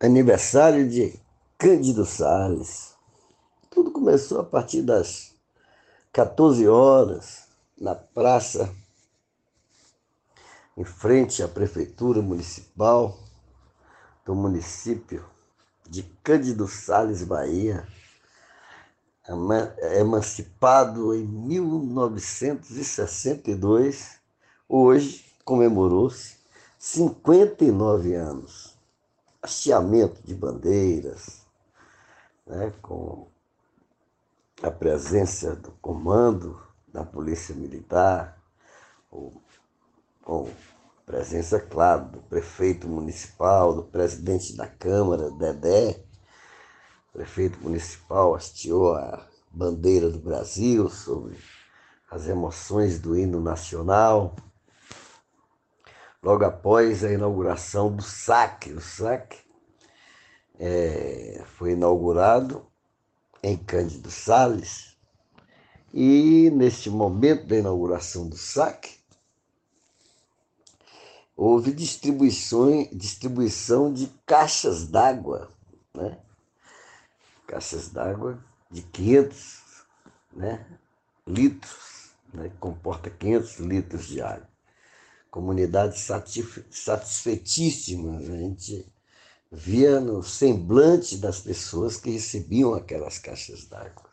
aniversário de Cândido Salles. Tudo começou a partir das 14 horas, na praça, em frente à Prefeitura Municipal do município de Cândido Salles, Bahia, emancipado em 1962, hoje comemorou-se 59 anos hasteamento de bandeiras, né, com a presença do comando da Polícia Militar, com a presença, claro, do prefeito municipal, do presidente da Câmara, Dedé. O prefeito municipal hasteou a bandeira do Brasil sobre as emoções do hino nacional logo após a inauguração do SAC. O SAC é, foi inaugurado em Cândido Sales e neste momento da inauguração do SAC houve distribuição, de caixas d'água, né? caixas d'água de 500 né? litros, né? comporta 500 litros de água comunidade satisfeitíssima. A gente via no semblante das pessoas que recebiam aquelas caixas d'água.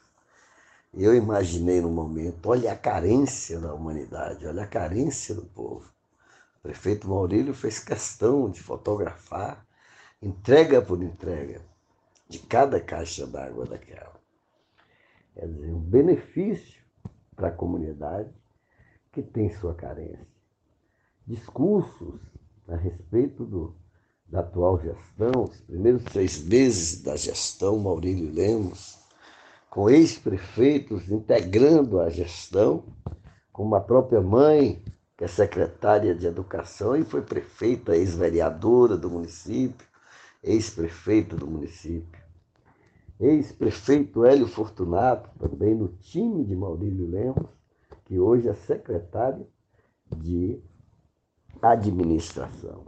Eu imaginei no momento, olha a carência da humanidade, olha a carência do povo. O prefeito Maurílio fez questão de fotografar, entrega por entrega, de cada caixa d'água daquela. Quer dizer, um benefício para a comunidade que tem sua carência discursos a respeito do, da atual gestão, os primeiros seis meses da gestão Maurílio Lemos, com ex-prefeitos integrando a gestão, como a própria mãe, que é secretária de Educação e foi prefeita, ex-vereadora do município, ex-prefeito do município. Ex-prefeito Hélio Fortunato, também no time de Maurílio Lemos, que hoje é secretário de administração.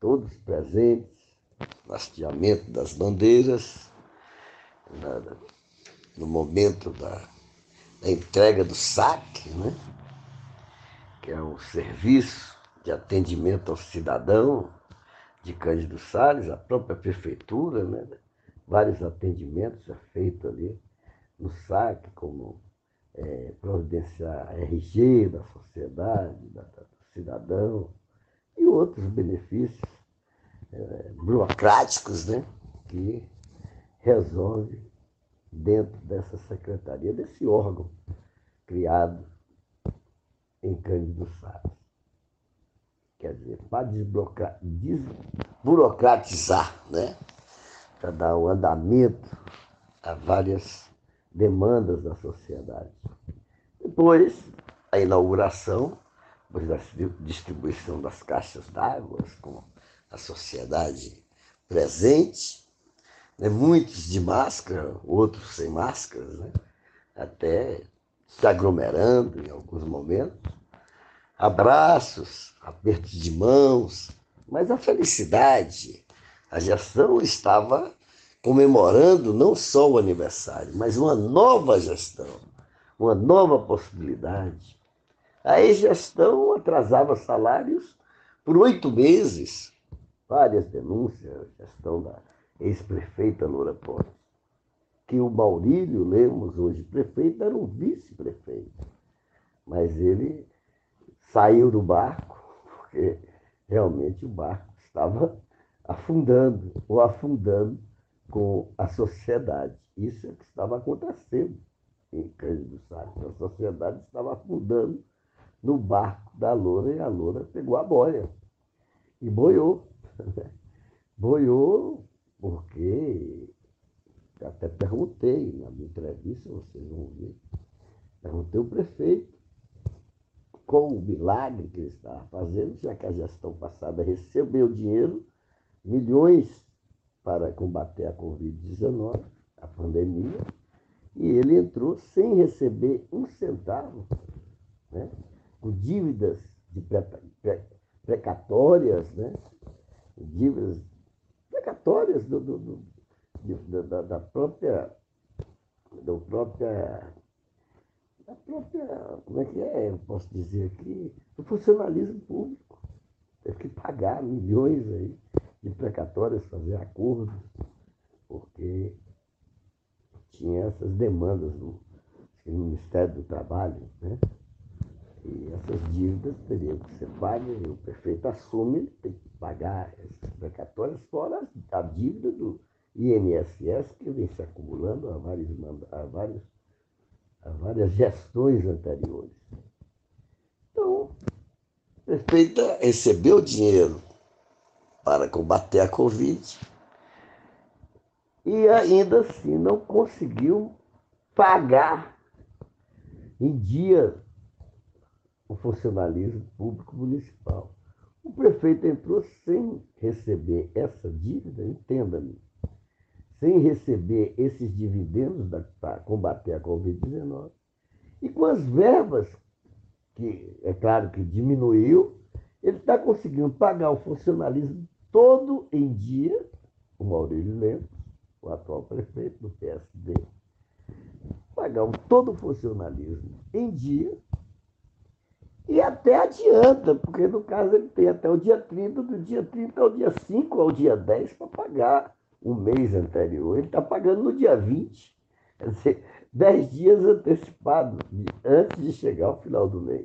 Todos presentes no hasteamento das bandeiras, no momento da, da entrega do saque, né? que é o serviço de atendimento ao cidadão de Cândido Salles, a própria prefeitura, né? vários atendimentos já feitos ali no saque, como é, providenciar RG da sociedade, da, da cidadão e outros benefícios é, burocráticos né, que resolve dentro dessa secretaria, desse órgão criado em Cândido Salles. Quer dizer, para desburocratizar, né? para dar um andamento a várias demandas da sociedade. Depois, a inauguração da distribuição das caixas d'água com a sociedade presente, né? muitos de máscara, outros sem máscaras, né? até se aglomerando em alguns momentos, abraços, apertos de mãos, mas a felicidade, a gestão estava comemorando não só o aniversário, mas uma nova gestão, uma nova possibilidade a ex-gestão atrasava salários por oito meses. Várias denúncias, gestão da ex-prefeita Loura Pontes. Que o Maurílio Lemos, hoje prefeito, era um vice-prefeito. Mas ele saiu do barco, porque realmente o barco estava afundando, ou afundando com a sociedade. Isso é o que estava acontecendo em Cândido Salles. A sociedade estava afundando no barco da loura e a loura pegou a boia e boiou. boiou porque até perguntei na minha entrevista, vocês vão ver, perguntei ao prefeito com o milagre que ele estava fazendo, já que a gestão passada recebeu dinheiro, milhões para combater a Covid-19, a pandemia, e ele entrou sem receber um centavo. Né? Com dívidas de pre, pre, precatórias, né? dívidas precatórias do, do, do de, da, da, própria. Da própria. Da própria. Como é que é? Eu posso dizer aqui? Do funcionalismo público. Teve que pagar milhões aí de precatórias, fazer acordos, porque tinha essas demandas do, do Ministério do Trabalho, né? E essas dívidas teriam que ser pagas, e o prefeito assume, tem que pagar essas precatórias, fora a dívida do INSS, que vem se acumulando há, vários, há, vários, há várias gestões anteriores. Então, a prefeita recebeu dinheiro para combater a Covid e ainda assim não conseguiu pagar em dia o funcionalismo público municipal. O prefeito entrou sem receber essa dívida, entenda-me, sem receber esses dividendos para combater a Covid-19, e com as verbas, que é claro que diminuiu, ele está conseguindo pagar o funcionalismo todo em dia, o Maurílio Lemos, o atual prefeito do PSD, pagar todo o funcionalismo em dia e até adianta, porque no caso ele tem até o dia 30, do dia 30 ao dia 5 ao dia 10 para pagar o mês anterior. Ele está pagando no dia 20, quer dizer, 10 dias antecipados, antes de chegar ao final do mês.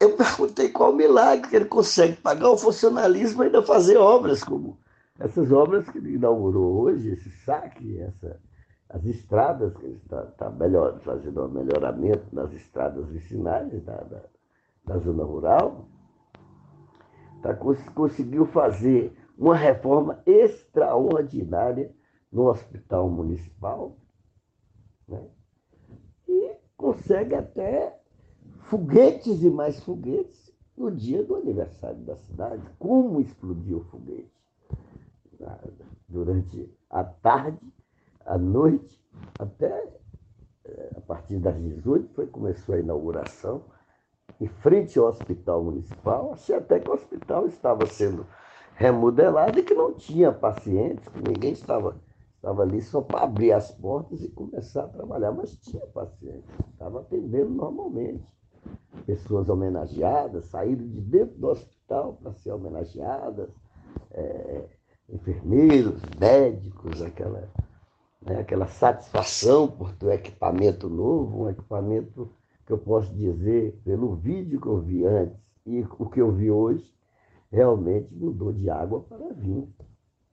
Eu perguntei qual o milagre que ele consegue pagar o funcionalismo e ainda fazer obras como essas obras que ele inaugurou hoje, esse saque, essa as estradas, que está, está melhor, fazendo um melhoramento nas estradas vicinais da, da, da zona rural, tá, conseguiu fazer uma reforma extraordinária no hospital municipal, né? e consegue até foguetes e mais foguetes no dia do aniversário da cidade. Como explodiu o foguete? Durante a tarde à noite, até eh, a partir das 18, foi, começou a inauguração, em frente ao hospital municipal. Achei até que o hospital estava sendo remodelado e que não tinha pacientes, que ninguém estava, estava ali só para abrir as portas e começar a trabalhar, mas tinha pacientes, estava atendendo normalmente. Pessoas homenageadas, saíram de dentro do hospital para ser homenageadas, é, enfermeiros, médicos, aquela né, aquela satisfação por ter um equipamento novo, um equipamento que eu posso dizer, pelo vídeo que eu vi antes e o que eu vi hoje, realmente mudou de água para vinho.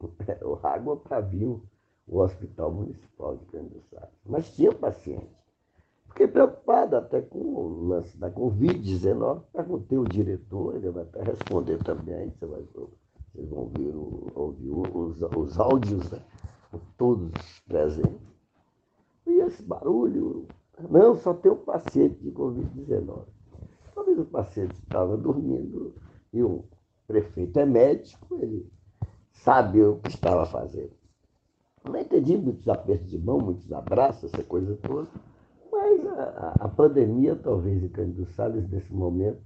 água para vinho, o Hospital Municipal de Salles. Mas tinha paciente. Fiquei preocupado até com o lance da Covid-19. Perguntei o diretor, ele vai até responder também, você vai, vocês vão ouvir, ouvir os, os áudios, né? todos presentes. E esse barulho, não, só tem um paciente de Covid-19. Talvez o paciente estava dormindo e o prefeito é médico, ele sabe o que estava fazendo. Não entendi muitos apertos de mão, muitos abraços, essa coisa toda, mas a, a pandemia, talvez em Cândido Salles, nesse momento,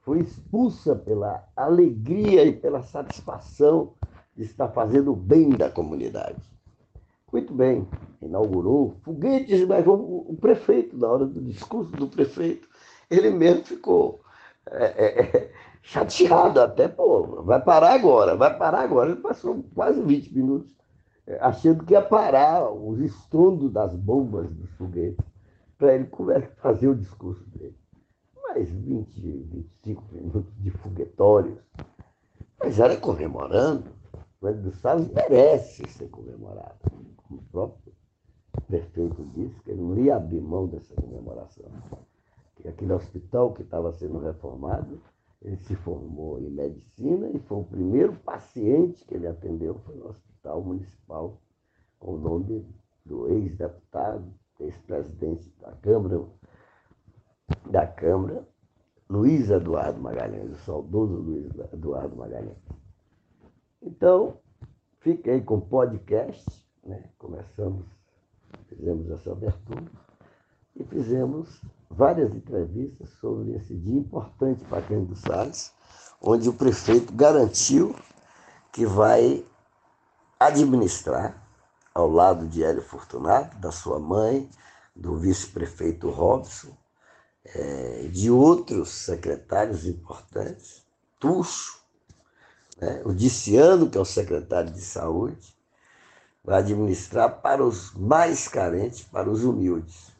foi expulsa pela alegria e pela satisfação estar fazendo o bem da comunidade. Muito bem, inaugurou foguetes, mas o, prefeito, na hora do discurso do prefeito, ele mesmo ficou é, é, é, chateado até, pô, vai parar agora, vai parar agora. Ele passou quase 20 minutos é, achando que ia parar os estondos das bombas dos foguetes para ele fazer o discurso dele. Mais 20, 25 minutos de foguetórios. Mas era comemorando. O Edson Salles merece ser comemorado. Como o próprio prefeito disse, que ele não ia abrir mão dessa comemoração. Que aquele hospital que estava sendo reformado, ele se formou em medicina e foi o primeiro paciente que ele atendeu foi no Hospital Municipal, com o nome do ex-deputado, ex-presidente da Câmara, da Câmara, Luiz Eduardo Magalhães, o saudoso Luiz Eduardo Magalhães. Então, fiquei com podcast, né? começamos, fizemos essa abertura e fizemos várias entrevistas sobre esse dia importante para Cândido Salles, onde o prefeito garantiu que vai administrar, ao lado de Hélio Fortunato, da sua mãe, do vice-prefeito Robson, é, de outros secretários importantes, Tuxo, né, o Diciano, que é o secretário de saúde, vai administrar para os mais carentes, para os humildes.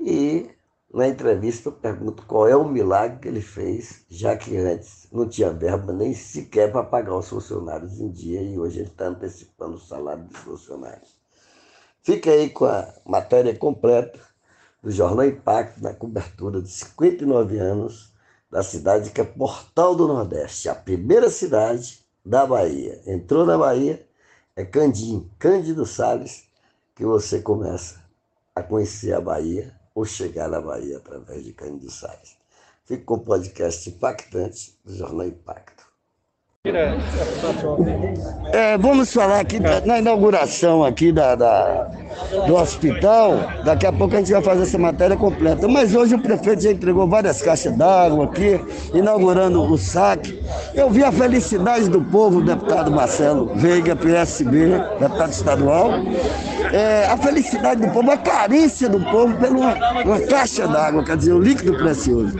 E na entrevista eu pergunto qual é o milagre que ele fez, já que antes não tinha verba nem sequer para pagar os funcionários em dia e hoje ele está antecipando o salário dos funcionários. Fica aí com a matéria completa do Jornal Impacto na cobertura de 59 anos da cidade que é Portal do Nordeste, a primeira cidade da Bahia. Entrou na Bahia, é Candim, Cândido Salles, que você começa a conhecer a Bahia ou chegar na Bahia através de Cândido Salles. Fico com o podcast impactante do Jornal Impacto. É, vamos falar aqui da, na inauguração aqui da, da, do hospital. Daqui a pouco a gente vai fazer essa matéria completa. Mas hoje o prefeito já entregou várias caixas d'água aqui, inaugurando o saque. Eu vi a felicidade do povo, deputado Marcelo Veiga, PSB, deputado estadual. É, a felicidade do povo, a carência do povo pela uma, uma caixa d'água, quer dizer, o líquido precioso.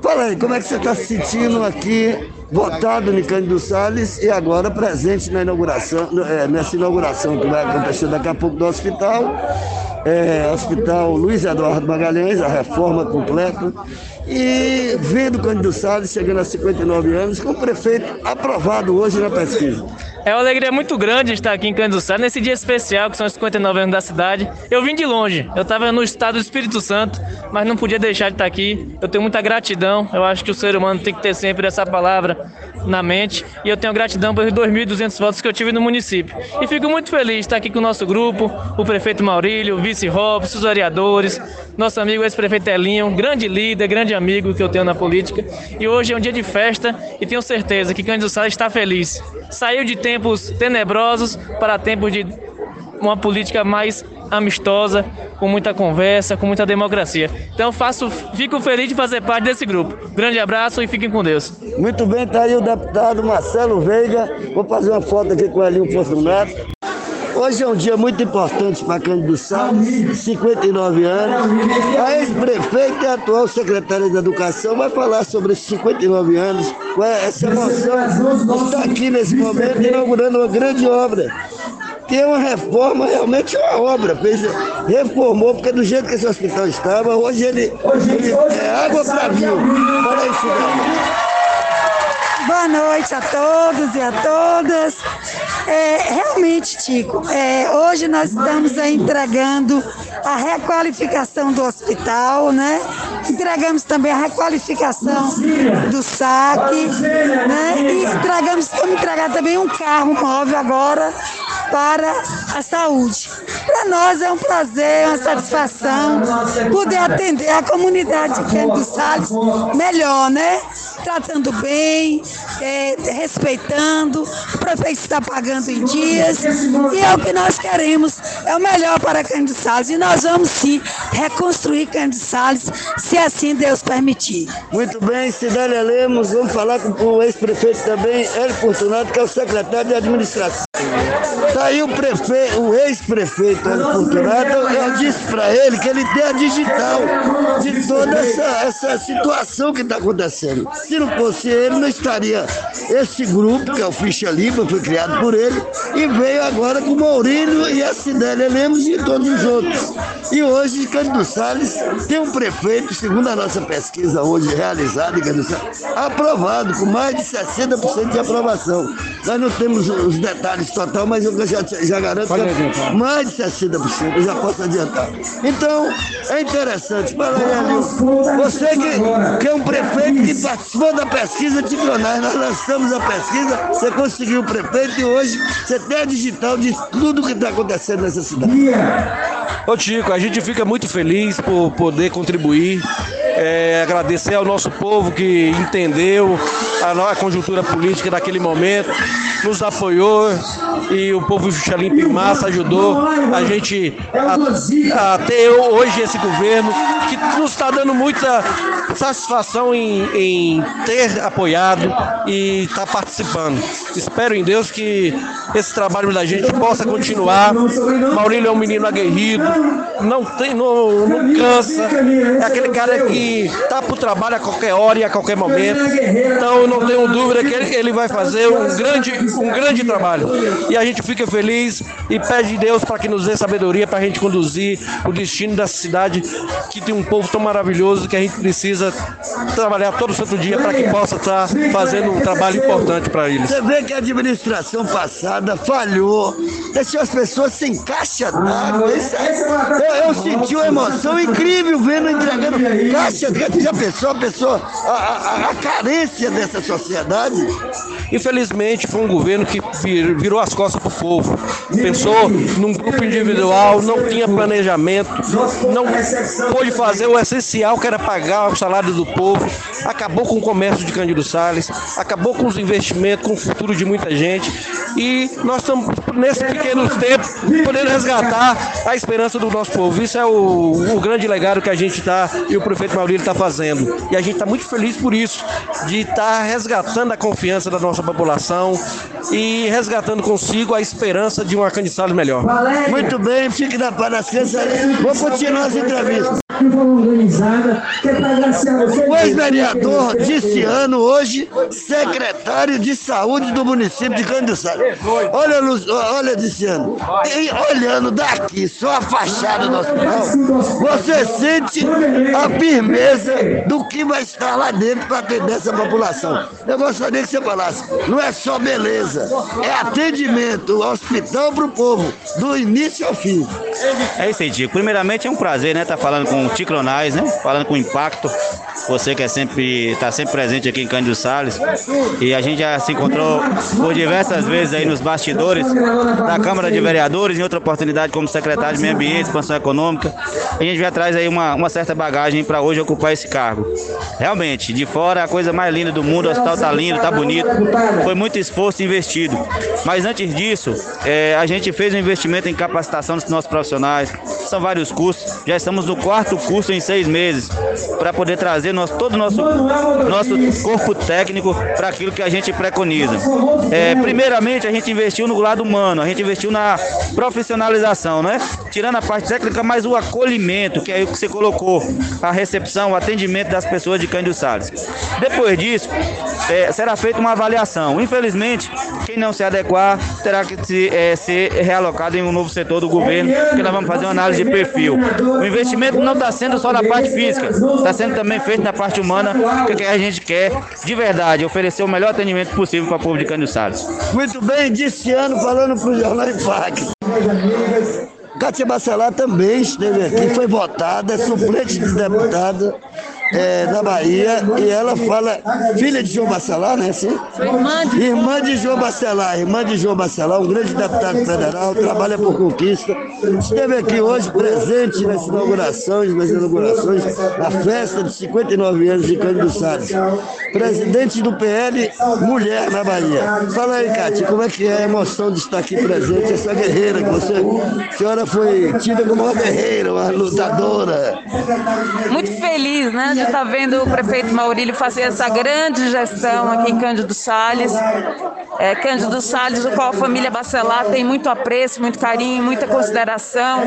Fala aí, como é que você está se sentindo aqui votado no Cândido Salles e agora presente na inauguração, é, nessa inauguração que vai acontecer daqui a pouco do hospital. É, hospital Luiz Eduardo Magalhães, a reforma completa. E vendo o Cândido Salles chegando a 59 anos, com o prefeito aprovado hoje na pesquisa. É uma alegria muito grande estar aqui em Canduçá, nesse dia especial, que são os 59 anos da cidade. Eu vim de longe, eu estava no estado do Espírito Santo, mas não podia deixar de estar aqui. Eu tenho muita gratidão, eu acho que o ser humano tem que ter sempre essa palavra na mente. E eu tenho gratidão pelos 2.200 votos que eu tive no município. E fico muito feliz de estar aqui com o nosso grupo, o prefeito Maurílio, o vice Robson, os vereadores, nosso amigo ex-prefeito Elinho, grande líder, grande amigo que eu tenho na política. E hoje é um dia de festa e tenho certeza que Sá está feliz. Saiu de tempos tenebrosos para tempos de uma política mais amistosa, com muita conversa, com muita democracia. Então faço, fico feliz de fazer parte desse grupo. Grande abraço e fiquem com Deus. Muito bem, está aí o deputado Marcelo Veiga. Vou fazer uma foto aqui com o Elinho Fortunato. Hoje é um dia muito importante para Cândido Salles, 59 anos. A ex-prefeita e atual secretária de Educação vai falar sobre esses 59 anos, com essa emoção está aqui nesse momento inaugurando uma grande obra que é uma reforma, realmente uma obra. Fez, reformou, porque do jeito que esse hospital estava, hoje ele, ele é água para. Fala aí, cidade. Boa noite a todos e a todas. É, realmente, Tico, é, hoje nós estamos entregando a requalificação do hospital, né? Entregamos também a requalificação do saque, né? E entregamos, vamos entregar também um carro móvel agora para a saúde. Para nós é um prazer, uma satisfação poder atender a comunidade de Kennedy Salles melhor, né? Tratando bem, é, respeitando, o prefeito está pagando em dias. E é o que nós queremos, é o melhor para Cândido Salles. E nós vamos sim reconstruir Cândido Salles, se assim Deus permitir. Muito bem, Cidélia Lemos, vamos falar com o ex-prefeito também, Hélio Fortunato, que é o secretário de administração. Está aí o prefeito, o ex-prefeito Hélio Fortunato, eu disse para ele que ele tem a digital de toda essa, essa situação que está acontecendo. Se não fosse ele, não estaria esse grupo, que é o Ficha Limpa, foi criado por ele, e veio agora com o Maurílio e a Cidélia Lemos e todos os outros. E hoje, Cândido Salles tem um prefeito, segundo a nossa pesquisa hoje realizada Cândido Salles, aprovado, com mais de 60% de aprovação. Nós não temos os detalhes total, mas eu já, já garanto que é mais de 60%, eu já posso adiantar. Então, é interessante. Fala aí, Alil. Você que, que é um prefeito que participou da pesquisa de Cronais, nós lançamos a pesquisa, você conseguiu o prefeito e hoje você tem a digital de tudo que está acontecendo nessa cidade. Ô Tico, a gente fica muito feliz por poder contribuir, é, agradecer ao nosso povo que entendeu a, a conjuntura política daquele momento, nos apoiou e o povo Xuxalimpa em massa ajudou a gente a, a ter hoje esse governo que nos está dando muita satisfação em, em ter apoiado e estar tá participando. Espero em Deus que esse trabalho da gente possa continuar. Maurílio é um menino aguerrido, não, tem, não, não cansa, é aquele cara que está para o trabalho a qualquer hora e a qualquer momento. Então não tenho dúvida que ele, ele vai fazer um grande, um grande trabalho. E a gente fica feliz e pede a Deus para que nos dê sabedoria para a gente conduzir o destino dessa cidade que tem um povo tão maravilhoso que a gente precisa trabalhar todo santo dia para que possa estar tá fazendo um trabalho importante para eles. Você vê que a administração passada falhou, deixou as pessoas sem caixa d'água. Eu, eu, senti uma emoção incrível vendo entregando caixa d'água. Já pensou a pessoa, a, a, a carência dessa sociedade? Infelizmente, foi um governo que virou as costas para o povo. Pensou num grupo individual, não tinha planejamento, não pôde fazer o essencial que era pagar o salário do povo, acabou com o comércio de Cândido Salles, acabou com os investimentos, com o futuro de muita gente. E nós estamos, nesse pequeno tempo, podendo resgatar a esperança do nosso povo. Isso é o, o grande legado que a gente está e o prefeito Maurílio está fazendo. E a gente está muito feliz por isso, de estar tá resgatando a confiança da nossa população e resgatando consigo a esperança de Cândido Salles melhor. Muito bem, fique na paz Vou continuar as entrevistas organizada, que é para O ex-vereador disse ano, hoje, secretário de saúde do município de Salles. Olha, olha, Diciano, e olhando daqui, só a fachada do hospital, você sente a firmeza do que vai estar lá dentro para atender essa população. Eu gostaria que você falasse, não é só beleza, é atendimento, hospital para o povo, do início ao fim. É isso aí, Tico. Primeiramente é um prazer, né, estar tá falando com o Ticronais, né? Falando com impacto. Você que é sempre está sempre presente aqui em Cândido Salles. E a gente já se encontrou por diversas vezes aí nos bastidores da Câmara de Vereadores, em outra oportunidade como secretário de Meio Ambiente, Expansão Econômica. A gente já traz aí uma, uma certa bagagem para hoje ocupar esse cargo. Realmente, de fora a coisa mais linda do mundo, o hospital tá lindo, tá bonito. Foi muito esforço investido. Mas antes disso, é, a gente fez um investimento em capacitação dos nossos profissionais. São vários cursos. Já estamos no quarto curso em seis meses para poder trazer nosso, todo o nosso, nosso corpo técnico para aquilo que a gente preconiza. É, primeiramente, a gente investiu no lado humano, a gente investiu na profissionalização, né? Tirando a parte técnica, mas o acolhimento, que é o que você colocou, a recepção, o atendimento das pessoas de Cândido Salles. Depois disso, é, será feita uma avaliação. Infelizmente, quem não se adequar terá que se, é, ser realocado em um novo setor do governo, que nós vamos fazer uma análise de perfil. O investimento não está sendo só na parte física, está sendo também feito na parte humana, que a gente quer, de verdade, oferecer o melhor atendimento possível para o povo de Cândido. Muito bem, disse ano falando para o Jornal Impacto. Cátia Bacelar também esteve aqui, foi votada, é suplente de deputada é, da Bahia, e ela fala, filha de João Bacelar, né? Assim? Irmã de... irmã de João Bacelar, irmã de João Bacelar, um grande deputado federal, trabalha por conquista. Esteve aqui hoje presente nas inaugurações, nas inaugurações, na festa de 59 anos de Cândido Salles. Presidente do PL, mulher na Bahia. Fala aí, Cátia, como é que é a emoção de estar aqui presente, essa guerreira que você. A senhora foi tida como uma guerreira, uma lutadora. Muito feliz, né? Estar tá vendo o prefeito Maurílio fazer essa grande gestão aqui em Cândido Salles. É, Cândido Salles, o qual a família Bacelar tem muito apreço, muito carinho, muita consideração.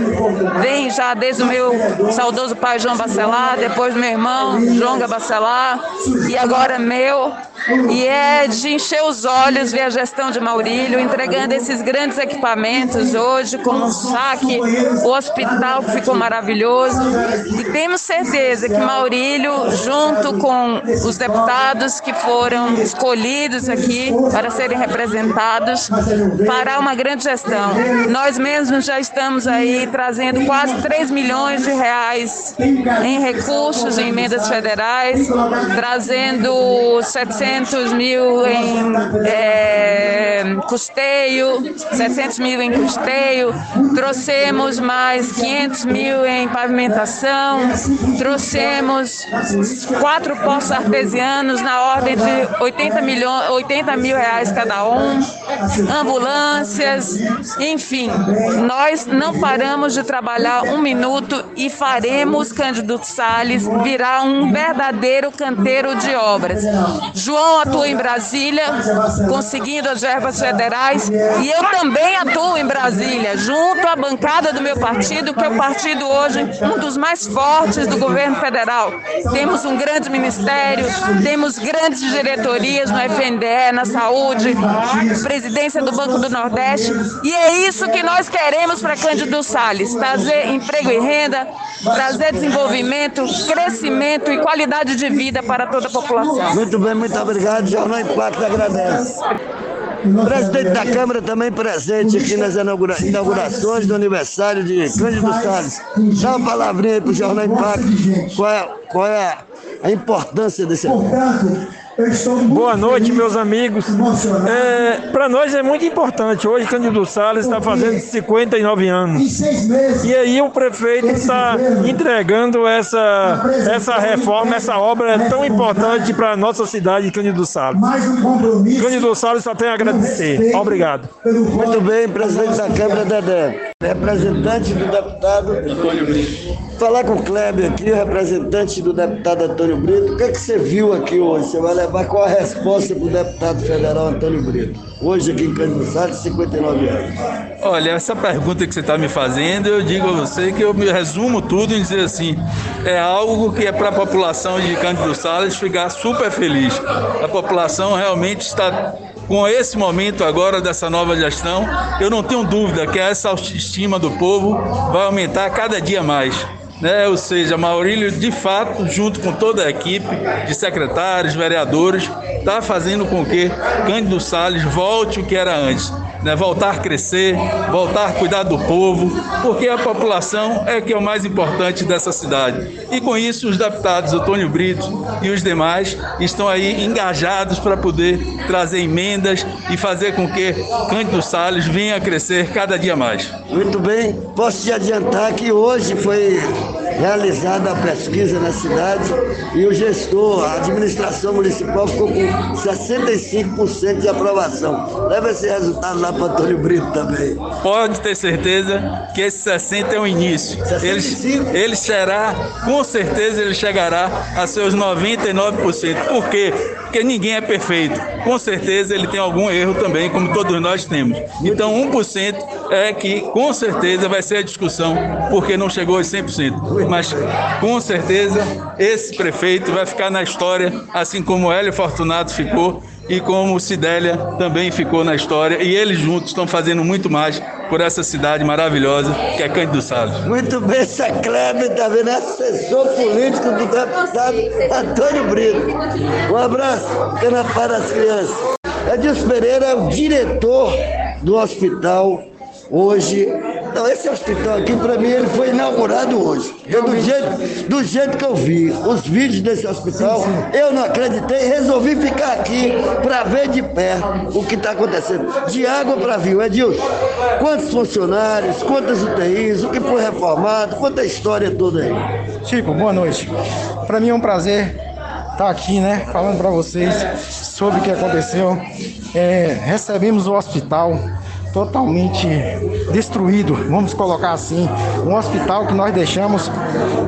Vem já desde o meu saudoso pai João Bacelar, depois meu irmão João Bacelar e agora meu. E é de encher os olhos ver a gestão de Maurílio entregando esses grandes equipamentos hoje, como o saque, o hospital que ficou maravilhoso. E temos certeza que Maurílio, junto com os deputados que foram escolhidos aqui para serem representados, fará uma grande gestão. Nós mesmos já estamos aí trazendo quase 3 milhões de reais em recursos, em emendas federais, trazendo 700 200 mil em é, custeio, 700 mil em custeio, trouxemos mais 500 mil em pavimentação, trouxemos quatro poços artesianos na ordem de 80, milhões, 80 mil reais cada um, ambulâncias, enfim, nós não paramos de trabalhar um minuto e faremos Cândido Salles virar um verdadeiro canteiro de obras. João atua em Brasília, conseguindo as verbas federais, e eu também atuo em Brasília, junto à bancada do meu partido, que é o partido hoje um dos mais fortes do governo federal. Temos um grande ministério, temos grandes diretorias no FNDE, na saúde, presidência do Banco do Nordeste, e é isso que nós queremos para Cândido Salles: trazer emprego e renda, trazer desenvolvimento, crescimento e qualidade de vida para toda a população. Muito bem, muito obrigado. Jornal Impacto agradece. Presidente da Câmara também presente aqui nas inaugura inaugurações do aniversário de Cândido Salles. Dá uma palavrinha aí para o Jornal Impacto. Qual é, qual é a importância desse evento? Boa noite, meus amigos. É, Para nós é muito importante. Hoje, Cândido Salles está fazendo 59 anos. E aí, o prefeito está entregando essa, essa reforma, essa obra tão importante para a nossa cidade, Cândido Salles. Cândido Salles só tem a agradecer. Obrigado. Muito bem, presidente da Câmara, Dedé. Representante do deputado. Falar com o Kleber aqui, representante do deputado Antônio Brito. O que, é que você viu aqui hoje? Você vai levar qual a resposta para o deputado federal Antônio Brito? Hoje aqui em Salles, 59 anos. Olha, essa pergunta que você está me fazendo, eu digo a você que eu me resumo tudo em dizer assim: é algo que é para a população de Cândido Salles ficar super feliz. A população realmente está com esse momento agora dessa nova gestão, eu não tenho dúvida que essa autoestima do povo vai aumentar cada dia mais. Né? Ou seja, Maurílio, de fato, junto com toda a equipe de secretários, vereadores, está fazendo com que Cândido Salles volte o que era antes né, voltar a crescer, voltar a cuidar do povo, porque a população é que é o mais importante dessa cidade. E com isso, os deputados Antônio Brito e os demais estão aí engajados para poder trazer emendas e fazer com que Cândido Salles venha a crescer cada dia mais. Muito bem, posso te adiantar que hoje foi realizada a pesquisa na cidade e o gestor, a administração municipal ficou com 65% de aprovação. Leva esse resultado lá para Antônio Brito também. Pode ter certeza que esse 60 é o início. Ele, ele será, com certeza ele chegará a seus 99%. Por quê? Porque ninguém é perfeito. Com certeza ele tem algum erro também, como todos nós temos. Então 1% é que com certeza vai ser a discussão, porque não chegou aos 100% mas com certeza esse prefeito vai ficar na história, assim como Hélio Fortunato ficou e como Cidélia também ficou na história. E eles juntos estão fazendo muito mais por essa cidade maravilhosa que é Cândido Salles. Muito bem, essa Kleber está vendo, assessor político do deputado Antônio Brito. Um abraço, cana para as crianças. Edilson Pereira é o diretor do hospital hoje não, esse hospital aqui, para mim, ele foi inaugurado hoje. Eu, do, jeito, do jeito que eu vi os vídeos desse hospital, eu não acreditei, resolvi ficar aqui para ver de perto o que está acontecendo. De água para vinho. Edilson, quantos funcionários, quantas UTIs, o que foi reformado, quanta história toda aí. Chico, boa noite. Para mim é um prazer estar aqui, né, falando para vocês sobre o que aconteceu. É, recebemos o hospital totalmente destruído, vamos colocar assim, um hospital que nós deixamos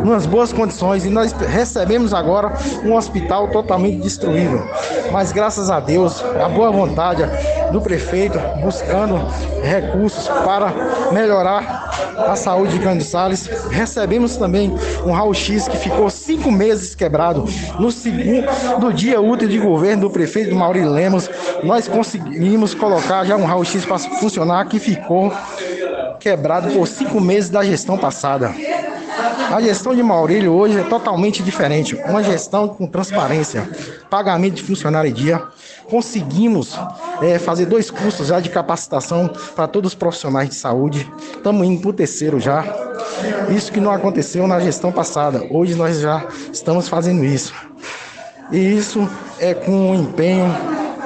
em boas condições e nós recebemos agora um hospital totalmente destruído. Mas graças a Deus, a boa vontade do prefeito buscando recursos para melhorar a saúde de Cândido Salles, recebemos também um raio-x que ficou cinco meses quebrado. No segundo dia útil de governo do prefeito Maurício Lemos, nós conseguimos colocar já um raio-x para funcionar que ficou quebrado por cinco meses da gestão passada. A gestão de Maurílio hoje é totalmente diferente. Uma gestão com transparência, pagamento de funcionário em dia. Conseguimos é, fazer dois cursos já de capacitação para todos os profissionais de saúde. Estamos indo para o terceiro já. Isso que não aconteceu na gestão passada. Hoje nós já estamos fazendo isso. E isso é com empenho,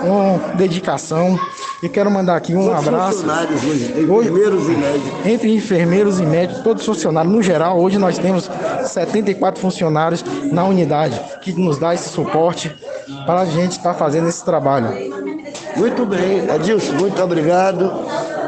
com dedicação E quero mandar aqui um Quantos abraço. funcionários hoje? Enfermeiros e médicos. Entre enfermeiros e médicos, todos funcionários. No geral, hoje nós temos 74 funcionários na unidade que nos dá esse suporte para a gente estar fazendo esse trabalho. Muito bem, Adilson, muito obrigado.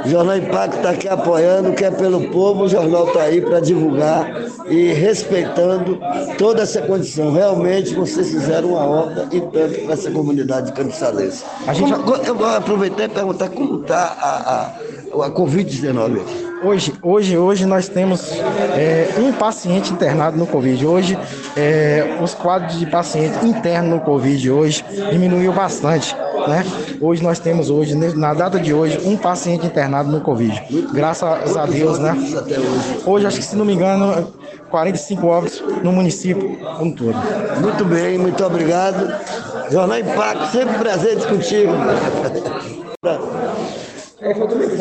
O Jornal Impacto está aqui apoiando, quer pelo povo, o jornal está aí para divulgar e respeitando toda essa condição. Realmente vocês fizeram uma obra e tanto para essa comunidade de Campisalense. A gente eu vou aproveitar e perguntar como está a, a, a Covid-19 aqui. Hoje, hoje, hoje nós temos é, um paciente internado no Covid. Hoje, é, os quadros de paciente interno no Covid hoje diminuiu bastante. Né? Hoje nós temos hoje, na data de hoje, um paciente internado no Covid. Graças a Deus, né? Hoje. Acho que se não me engano, 45 óbitos no município como todo. Muito bem, muito obrigado. Jornal Impacto, sempre presente contigo.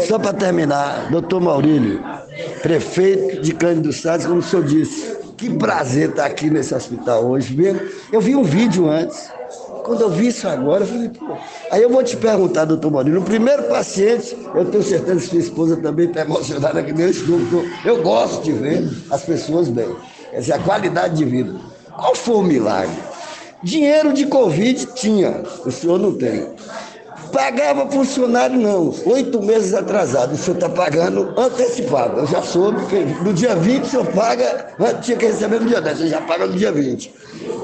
Só para terminar, doutor Maurílio, prefeito de Cândido Salles, como o senhor disse, que prazer estar aqui nesse hospital hoje. mesmo. Eu vi um vídeo antes, quando eu vi isso agora, eu falei, pô. Aí eu vou te perguntar, doutor Maurílio, o primeiro paciente, eu tenho certeza que sua esposa também está emocionada que nem eu estou, eu gosto de ver as pessoas bem. Quer dizer, a qualidade de vida. Qual foi o milagre? Dinheiro de Covid tinha, o senhor não tem. Pagava funcionário não, oito meses atrasado, o senhor está pagando antecipado. Eu já soube que no dia 20 o senhor paga, antes tinha que receber no dia 10, você já paga no dia 20.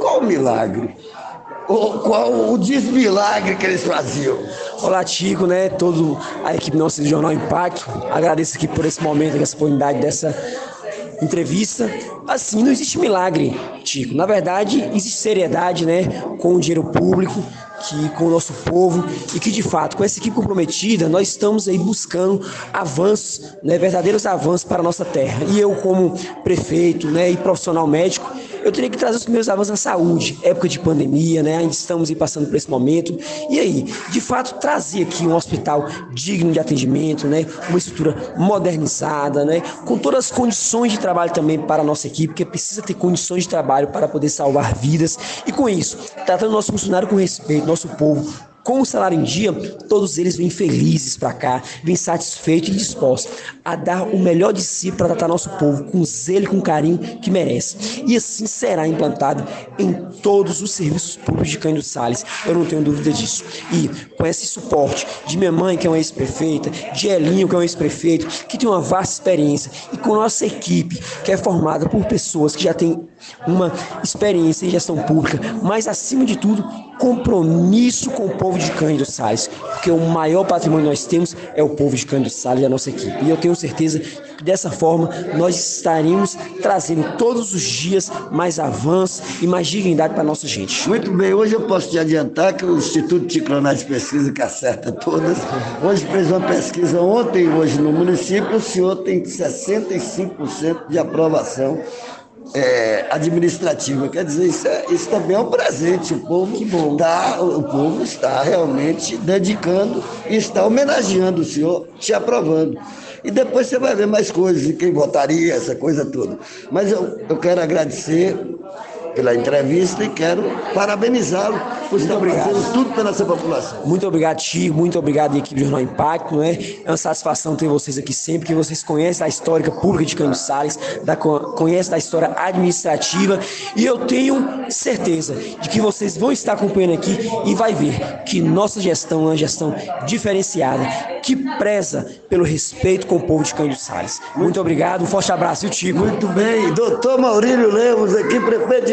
Qual o milagre? O, qual o desmilagre que eles faziam? Olá, Tico, né? Toda a equipe nossa do Jornal Impacto. Agradeço aqui por esse momento, essa oportunidade dessa entrevista. Assim, não existe milagre, Tico. Na verdade, existe seriedade, né? Com o dinheiro público, que com o nosso povo e que de fato com essa equipe comprometida nós estamos aí buscando avanços, né, verdadeiros avanços para a nossa terra. E eu como prefeito, né, e profissional médico, eu teria que trazer os primeiros avanços na saúde, época de pandemia, né, ainda estamos aí passando por esse momento. E aí, de fato, trazer aqui um hospital digno de atendimento, né, uma estrutura modernizada, né, com todas as condições de trabalho também para a nossa equipe, que precisa ter condições de trabalho para poder salvar vidas. E com isso, tratando o nosso funcionário com respeito, nosso povo com o salário em dia, todos eles vêm felizes para cá, vêm satisfeitos e dispostos a dar o melhor de si para tratar nosso povo com zelo e com carinho que merece. E assim será implantado em todos os serviços públicos de Cândido Salles, eu não tenho dúvida disso. E com esse suporte de minha mãe, que é uma ex-prefeita, de Elinho, que é um ex-prefeito, que tem uma vasta experiência, e com nossa equipe, que é formada por pessoas que já têm uma experiência em gestão pública, mas acima de tudo, compromisso com o povo de Cândido Salles, porque o maior patrimônio que nós temos é o povo de Cândido Salles e a nossa equipe. E eu tenho certeza que dessa forma nós estaremos trazendo todos os dias mais avanços e mais dignidade para a nossa gente. Muito bem, hoje eu posso te adiantar que o Instituto de Clonagem Pesquisa, que acerta todas, hoje fez uma pesquisa ontem e hoje no município, o senhor tem 65% de aprovação é, administrativa. Quer dizer, isso, é- isso também é um presente. O povo, Tá, o povo está realmente dedicando e está homenageando o senhor, te aprovando. E depois você vai ver mais coisas, quem votaria, essa coisa toda. Mas eu, eu quero agradecer pela entrevista e quero parabenizá-lo por estar fazendo tudo pela nossa população. Muito obrigado, Tigo. Muito obrigado, equipe do Jornal Impacto. Né? É uma satisfação ter vocês aqui sempre, que vocês conhecem a história pública de Cândido Salles, da, conhecem a história administrativa. E eu tenho certeza de que vocês vão estar acompanhando aqui e vai ver que nossa gestão é uma gestão diferenciada, que preza pelo respeito com o povo de Cândido Salles. Muito obrigado, um forte abraço, e o. Muito bem, doutor Maurílio Lemos, aqui, prefeito de